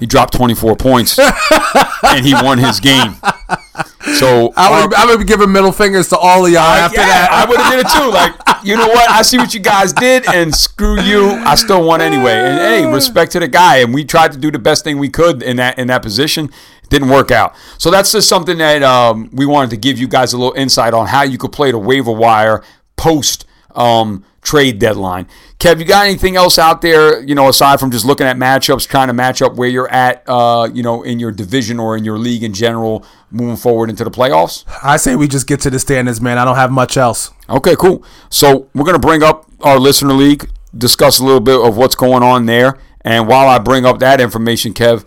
He dropped 24 points and he won his game. So I would, I would be giving middle fingers to all of y'all after yeah, that. I would have did it too. Like, you know what? I see what you guys did, and screw you. I still won anyway. And hey, respect to the guy. And we tried to do the best thing we could in that in that position. It didn't work out. So that's just something that um, we wanted to give you guys a little insight on how you could play the waiver wire post um, trade deadline. Kev, you got anything else out there? You know, aside from just looking at matchups, trying to match up where you're at, uh, you know, in your division or in your league in general, moving forward into the playoffs. I say we just get to the standings, man. I don't have much else. Okay, cool. So we're gonna bring up our listener league, discuss a little bit of what's going on there, and while I bring up that information, Kev,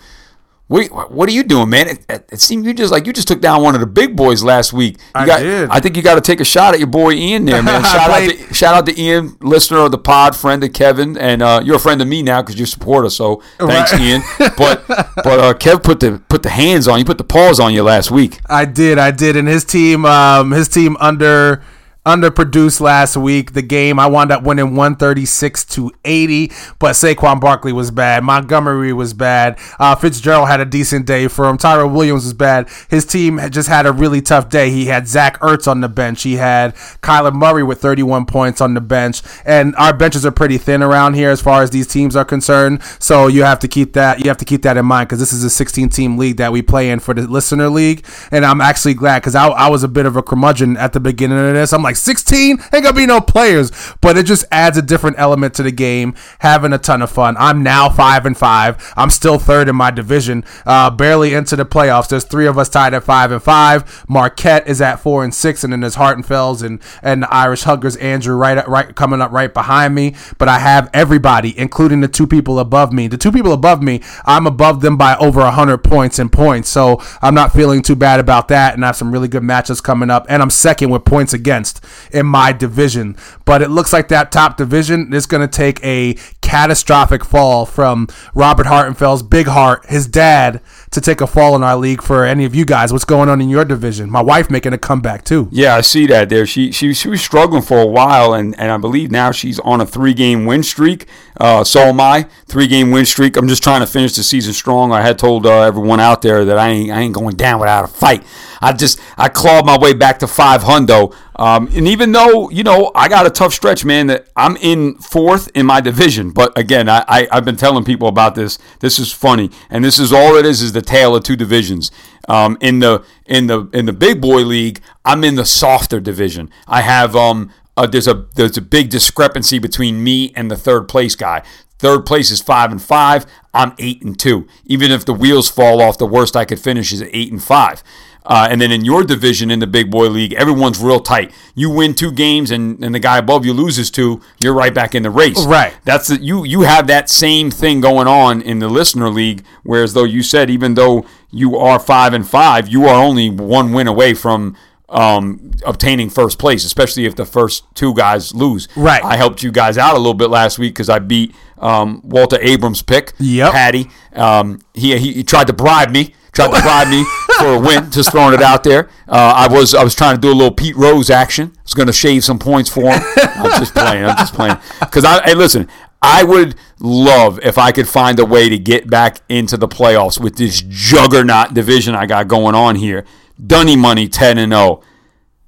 what, what are you doing, man? It, it, it seemed you just like you just took down one of the big boys last week. You I got, did. I think you got to take a shot at your boy Ian there, man. Shout out, to, shout out to Ian, listener of the pod, friend of Kevin, and uh, you're a friend of me now because you support us. So thanks, Right. Ian. But but uh, Kev put the put the hands on you, put the paws on you last week. I did, I did, and his team, um, his team under underproduced last week. The game I wound up winning 136 to 80, but Saquon Barkley was bad. Montgomery was bad. Uh, Fitzgerald had a decent day for him. Tyra Williams was bad. His team had just had a really tough day. He had Zach Ertz on the bench. He had Kyler Murray with 31 points on the bench, and our benches are pretty thin around here as far as these teams are concerned. So you have to keep that you have to keep that in mind because this is a 16 team league that we play in for the listener league, and I'm actually glad because I, I was a bit of a curmudgeon at the beginning of this. I'm like 16 ain't gonna be no players, but it just adds a different element to the game. Having a ton of fun. I'm now five and five. I'm still third in my division, uh, barely into the playoffs. There's three of us tied at five and five. Marquette is at four and six, and then there's Hartenfelds and and the Irish Huggers. Andrew right right coming up right behind me, but I have everybody, including the two people above me. The two people above me, I'm above them by over hundred points in points, so I'm not feeling too bad about that. And I have some really good matches coming up, and I'm second with points against in my division. But it looks like that top division is going to take a catastrophic fall from Robert Hartenfeld's big heart, his dad, to take a fall in our league for any of you guys. What's going on in your division? My wife making a comeback too. Yeah, I see that there. She she she was struggling for a while, and, and I believe now she's on a three game win streak. Uh, so am I. Three game win streak. I'm just trying to finish the season strong. I had told uh, everyone out there that I ain't I ain't going down without a fight. I just I clawed my way back to five hundo. Um, and even though you know I got a tough stretch, man, that I'm in fourth in my division. But again, I, I I've been telling people about this. This is funny, and this is all it is is the tale of two divisions. Um, in the in the in the big boy league, I'm in the softer division. I have um uh, there's a there's a big discrepancy between me and the third place guy. Third place is five and five. I'm eight and two. Even if the wheels fall off, the worst I could finish is eight and five. Uh, and then in your division in the big boy league, everyone's real tight. You win two games, and, and the guy above you loses two. You're right back in the race. Right. That's the, you. You have that same thing going on in the listener league. Whereas though you said even though you are five and five, you are only one win away from um, obtaining first place, especially if the first two guys lose. Right. I helped you guys out a little bit last week because I beat um, Walter Abrams' pick. Yep. Patty. Um, he, he he tried to bribe me. Tried to bribe me for a win. Just throwing it out there. Uh, I was I was trying to do a little Pete Rose action. I was going to shave some points for him. I'm just playing. I'm just playing. Because I hey listen. I would love if I could find a way to get back into the playoffs with this juggernaut division I got going on here. Dunny Money 10 and 0.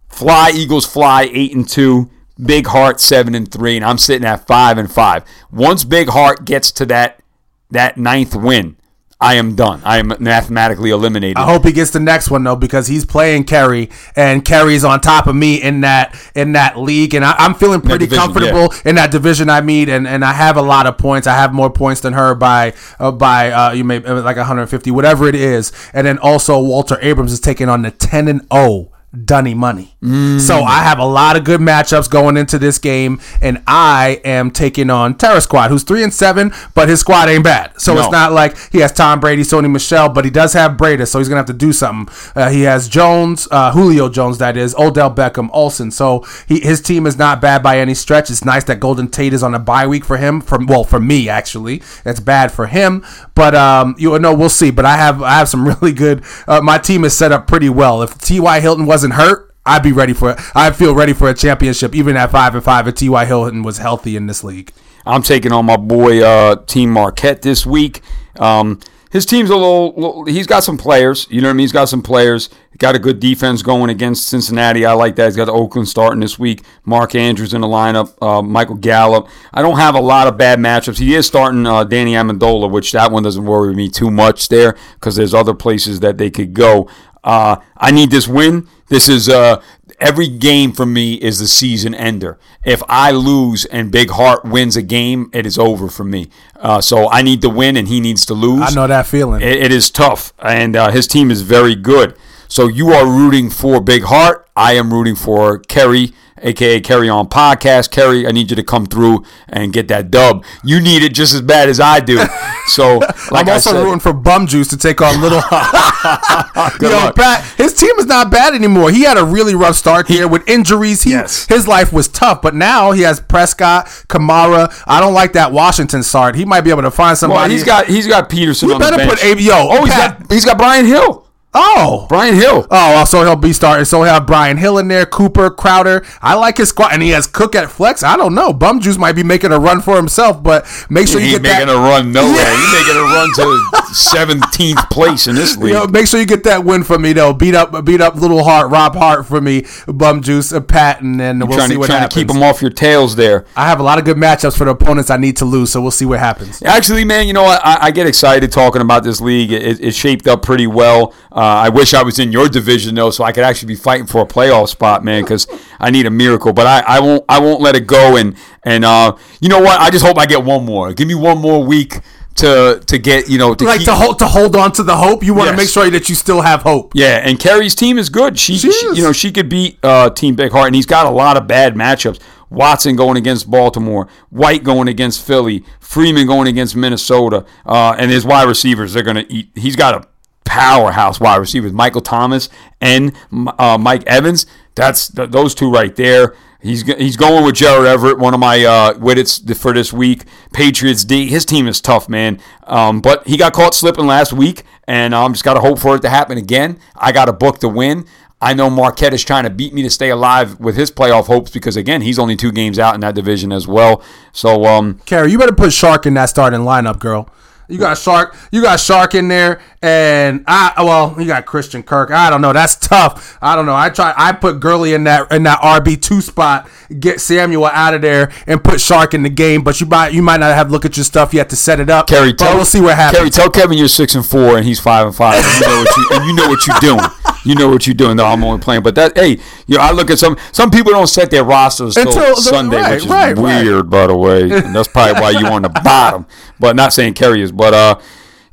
Fly Eagles fly 8 and 2. Big Heart 7 and 3 and I'm sitting at 5 and 5. Once Big Heart gets to that that ninth win, I am done. I am mathematically eliminated. I hope he gets the next one though, because he's playing Kerry, and Kerry's on top of me in that in that league, and I, I'm feeling pretty division, comfortable in that division I meet, and, and I have a lot of points. I have more points than her by uh, by uh, you may uh, like 150, whatever it is, and then also Walter Abrams is taking on the 10 and 0 Dunny Money. So I have a lot of good matchups going into this game, and I am taking on Terra Squad, who's three and seven, but his squad ain't bad. So No. it's not like he has Tom Brady, Sony Michel, but he does have Brady, so he's gonna have to do something. Uh, he has Jones, uh, Julio Jones, that is, Odell Beckham, Olsen. So he, his team is not bad by any stretch. It's nice that Golden Tate is on a bye week for him. For well, for me actually, that's bad for him, but um, you know we'll see. But I have I have some really good. Uh, my team is set up pretty well. If T.Y. Hilton wasn't hurt. I'd be ready for it. I feel ready for a championship, even at five and five. If T.Y. Hilton was healthy in this league, I'm taking on my boy uh, Team Marquette this week. Um, his team's a little, little- He's got some players. You know what I mean? He's got some players. Got a good defense going against Cincinnati. I like that. He's got Oakland starting this week. Mark Andrews in the lineup. Uh, Michael Gallup. I don't have a lot of bad matchups. He is starting uh, Danny Amendola, which that one doesn't worry me too much there because there's other places that they could go. Uh, I need this win. This is uh, every game for me is the season ender. If I lose and Big Heart wins a game, it is over for me. Uh, so I need to win, and he needs to lose. I know that feeling. It, it is tough, and uh, his team is very good. So you are rooting for Big Heart. I am rooting for Kerry, aka Kerry on podcast. Kerry, I need you to come through and get that dub. You need it just as bad as I do. So, like I'm I also said, rooting for Bum Juice to take on Little. Yo, luck. Pat, his team is not bad anymore. He had a really rough start here with injuries. He, Yes. his life was tough, but now he has Prescott, Kamara. I don't like that Washington start. He might be able to find somebody. well, he's got he's got Peterson We the better put AB yo, Oh, he's Pat. got he's got Brian Hill. Oh. Brian Hill. Oh, so he'll be starting. So he'll have Brian Hill in there, Cooper, Crowder. I like his squad, and he has Cook at flex. I don't know. Bum Juice might be making a run for himself, but make sure he you get making that. a run nowhere. He's making a run to 17th place in this league. Yo, make sure you get that win for me though. Beat up, beat up, little heart, Rob Hart for me, Bum Juice, uh, Pat, and we'll trying see to, what trying happens. to keep them off your tails there. I have a lot of good matchups for the opponents I need to lose, so we'll see what happens. Actually, man, you know what? I, I get excited talking about this league. It, it shaped up pretty well. Uh, I wish I was in your division though, so I could actually be fighting for a playoff spot, man. Because I need a miracle, but I, I won't. I won't let it go. And and uh, you know what? I just hope I get one more. Give me one more week to to get you know to Like keep, to hold to hold on to the hope. You want to Yes. make sure that you still have hope. Yeah, and Kerry's team is good. She, She she- you know, she could beat uh, Team Big Heart, and he's got a lot of bad matchups. Watson going against Baltimore, White going against Philly, Freeman going against Minnesota, uh, and his wide receivers they're going to eat. He's got a powerhouse wide receivers, Michael Thomas and uh, Mike Evans. That's th- those two right there. He's he's going with Gerald Everett, one of my uh, widdits for this week. Patriots D. His team is tough, man. Um, but he got caught slipping last week, and I'm just got to hope for it to happen again. I got a book to win. I know Marquette is trying to beat me to stay alive with his playoff hopes because again he's only two games out in that division as well. So um, Kerry, you better put Shark in that starting lineup, girl. You got Shark. You got Shark in there, and I well, you got Christian Kirk. I don't know. That's tough. I don't know. I try. I put Gurley in that in that RB two spot. Get Samuel out of there and put Shark in the game. But you might you might not have look at your stuff yet to set it up. Kerry, but tell we'll see what happens. Kerry, tell Kevin you're six and four and he's five and five. And you know what you and you know what you're doing. You know what you're doing. No, I'm only playing. But that hey, you know, I look at some some people don't set their rosters till Until Sunday, right, which is right, right. weird, by the way. And that's probably why you're on the bottom. But not saying Kerry is. But uh,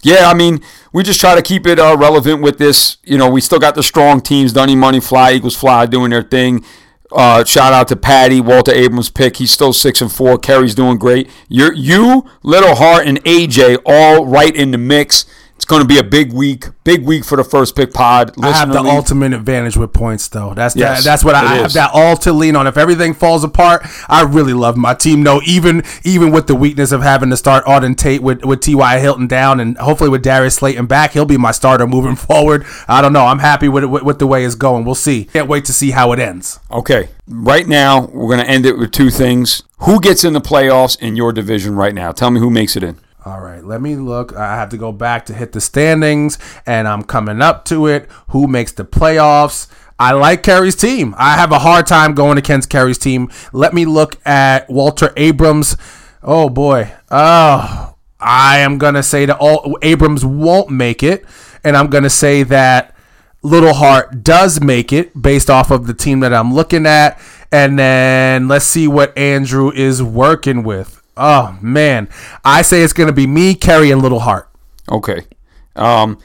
Yeah, I mean, we just try to keep it uh, relevant with this. You know, we still got the strong teams, Dunny Money, Fly, Eagles Fly doing their thing. Uh, shout out to Patty, Walter Abrams pick. He's still six and four. Kerry's doing great. You're, you, Little Heart, and AJ all right in the mix. It's going to be a big week, big week for the first pick pod. I have the league. ultimate advantage with points, though. That's Yes, that, that's what I, I have that all to lean on. If everything falls apart, I really love my team. No, even even with the weakness of having to start Auden Tate with with T.Y. Hilton down, and hopefully with Darius Slayton back, he'll be my starter moving forward. I don't know. I'm happy with, it, with with the way it's going. We'll see. Can't wait to see how it ends. Okay, right now we're going to end it with two things. Who gets in the playoffs in your division right now? Tell me who makes it in. All right, let me look. I have to go back to hit the standings, and I'm coming up to it. Who makes the playoffs? I like Kerry's team. I have a hard time going against Kerry's team. Let me look at Walter Abrams. Oh boy. Oh, I am gonna say that all Abrams won't make it, and I'm gonna say that Little Heart does make it based off of the team that I'm looking at. And then let's see what Andrew is working with. Oh man, I say it's gonna be me, Kerry, and Little Heart. Okay. Um,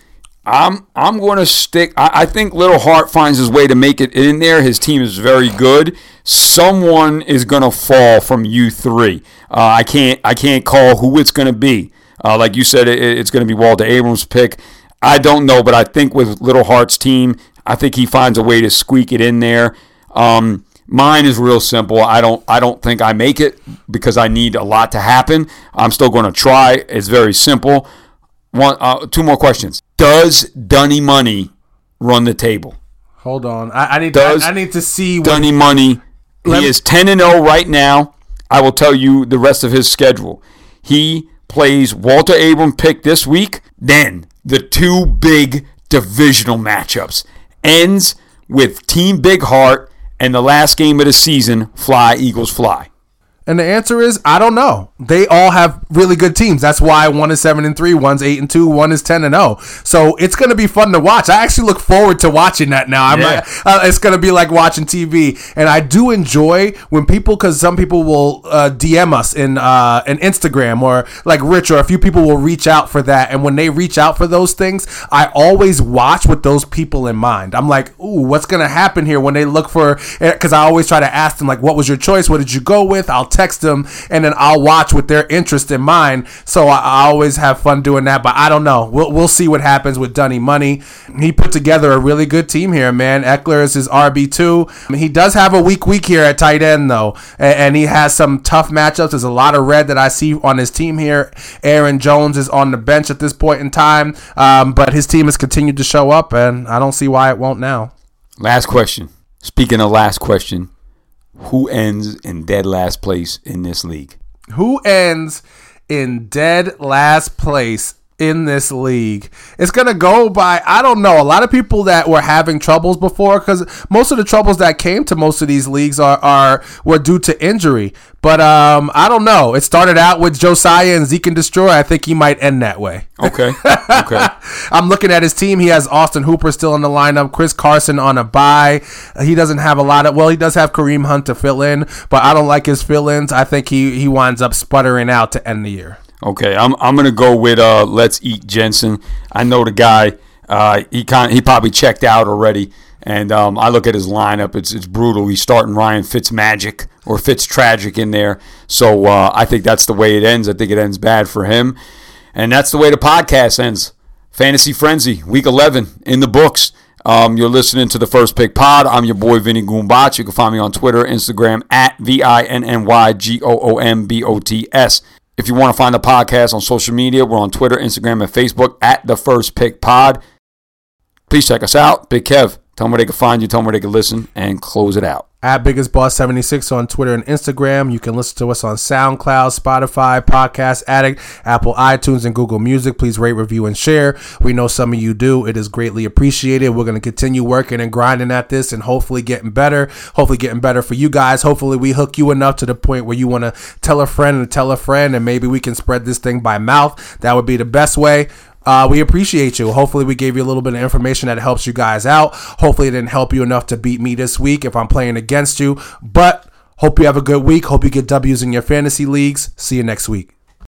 I'm I'm to stick. I, I think Little Hart finds his way to make it in there. His team is very good. Someone is to fall from you three. Uh, I can't I can't call who it's to be. Uh, like you said, it, it's to be Walter Abrams' pick. I don't know, but I think with Little Hart's team, I think he finds a way to squeak it in there. Um, mine is real simple. I don't I don't think I make it because I need a lot to happen. I'm still going to try. It's very simple. One, uh, two more questions. Does Dunny Money run the table? Hold on, I, I need Does I, I need to see Dunny Money. He is ten and zero right now. I will tell you the rest of his schedule. He plays Walter Abram pick this week. Then the two big divisional matchups ends with Team Big Heart and the last game of the season. Fly Eagles fly. And the answer is I don't know. They all have really good teams. That's why one is seven and three, one's eight and two, one is ten and zero. So it's gonna be fun to watch. I actually look forward to watching that now. I'm Yeah. like, uh, it's gonna be like watching TV, and I do enjoy when people, because some people will uh, DM us in uh, in Instagram or like Rich or a few people will reach out for that, and when they reach out for those things, I always watch with those people in mind. I'm like, ooh, what's gonna happen here when they look for? Because I always try to ask them like, what was your choice? What did you go with? I'll text them and then I'll watch with their interest in mind. So I, I always have fun doing that. But I don't know. We'll, we'll see what happens with Dunny Money. He put together a really good team here, man. Ekeler is his RB two. He does have a weak week here at tight end though, and, and he has some tough matchups. There's a lot of red that I see on his team here. Aaron Jones is on the bench at this point in time, um, but his team has continued to show up, and I don't see why it won't now. Last question. Speaking of last question, who ends in dead last place in this league? who ends in dead last place in this league. It's gonna go by I don't know. A lot of people that were having troubles before, because most of the troubles that came to most of these leagues are, are were due to injury. But um, I don't know. It started out with Josiah and Zeke and Destroy. I think he might end that way. Okay. Okay. I'm looking at his team. He has Austin Hooper still in the lineup. Chris Carson on a bye. He doesn't have a lot of. Well, he does have Kareem Hunt to fill in, but I don't like his fill-ins. I think he he winds up sputtering out to end the year. Okay, I'm I'm gonna go with uh Let's Eat Jensen. I know the guy. Uh, he kind he probably checked out already, and um, I look at his lineup. It's it's brutal. He's starting Ryan Fitzmagic or Fitztragic in there. So uh, I think that's the way it ends. I think it ends bad for him, and that's the way the podcast ends. Fantasy Frenzy, Week 11 in the books. Um, you're listening to the First Pick Pod. I'm your boy Vinny Goombots. You can find me on Twitter, Instagram at V I N N Y G O O M B O T S. If you want to find the podcast on social media, we're on Twitter, Instagram, and Facebook at the First Pick Pod. Please check us out. Big Kev, tell them where they can find you, tell them where they can listen, and close it out. At Biggest Boss 76 on Twitter and Instagram. You can listen to us on SoundCloud, Spotify, Podcast Addict, Apple iTunes, and Google Music. Please rate, review, and share. We know some of you do. It is greatly appreciated. We're going to continue working and grinding at this and hopefully getting better. Hopefully getting better for you guys. Hopefully we hook you enough to the point where you want to tell a friend and tell a friend and maybe we can spread this thing by mouth. That would be the best way. Uh, we appreciate you. Hopefully, we gave you a little bit of information that helps you guys out. Hopefully, it didn't help you enough to beat me this week if I'm playing against you. But hope you have a good week. Hope you get W's in your fantasy leagues. See you next week.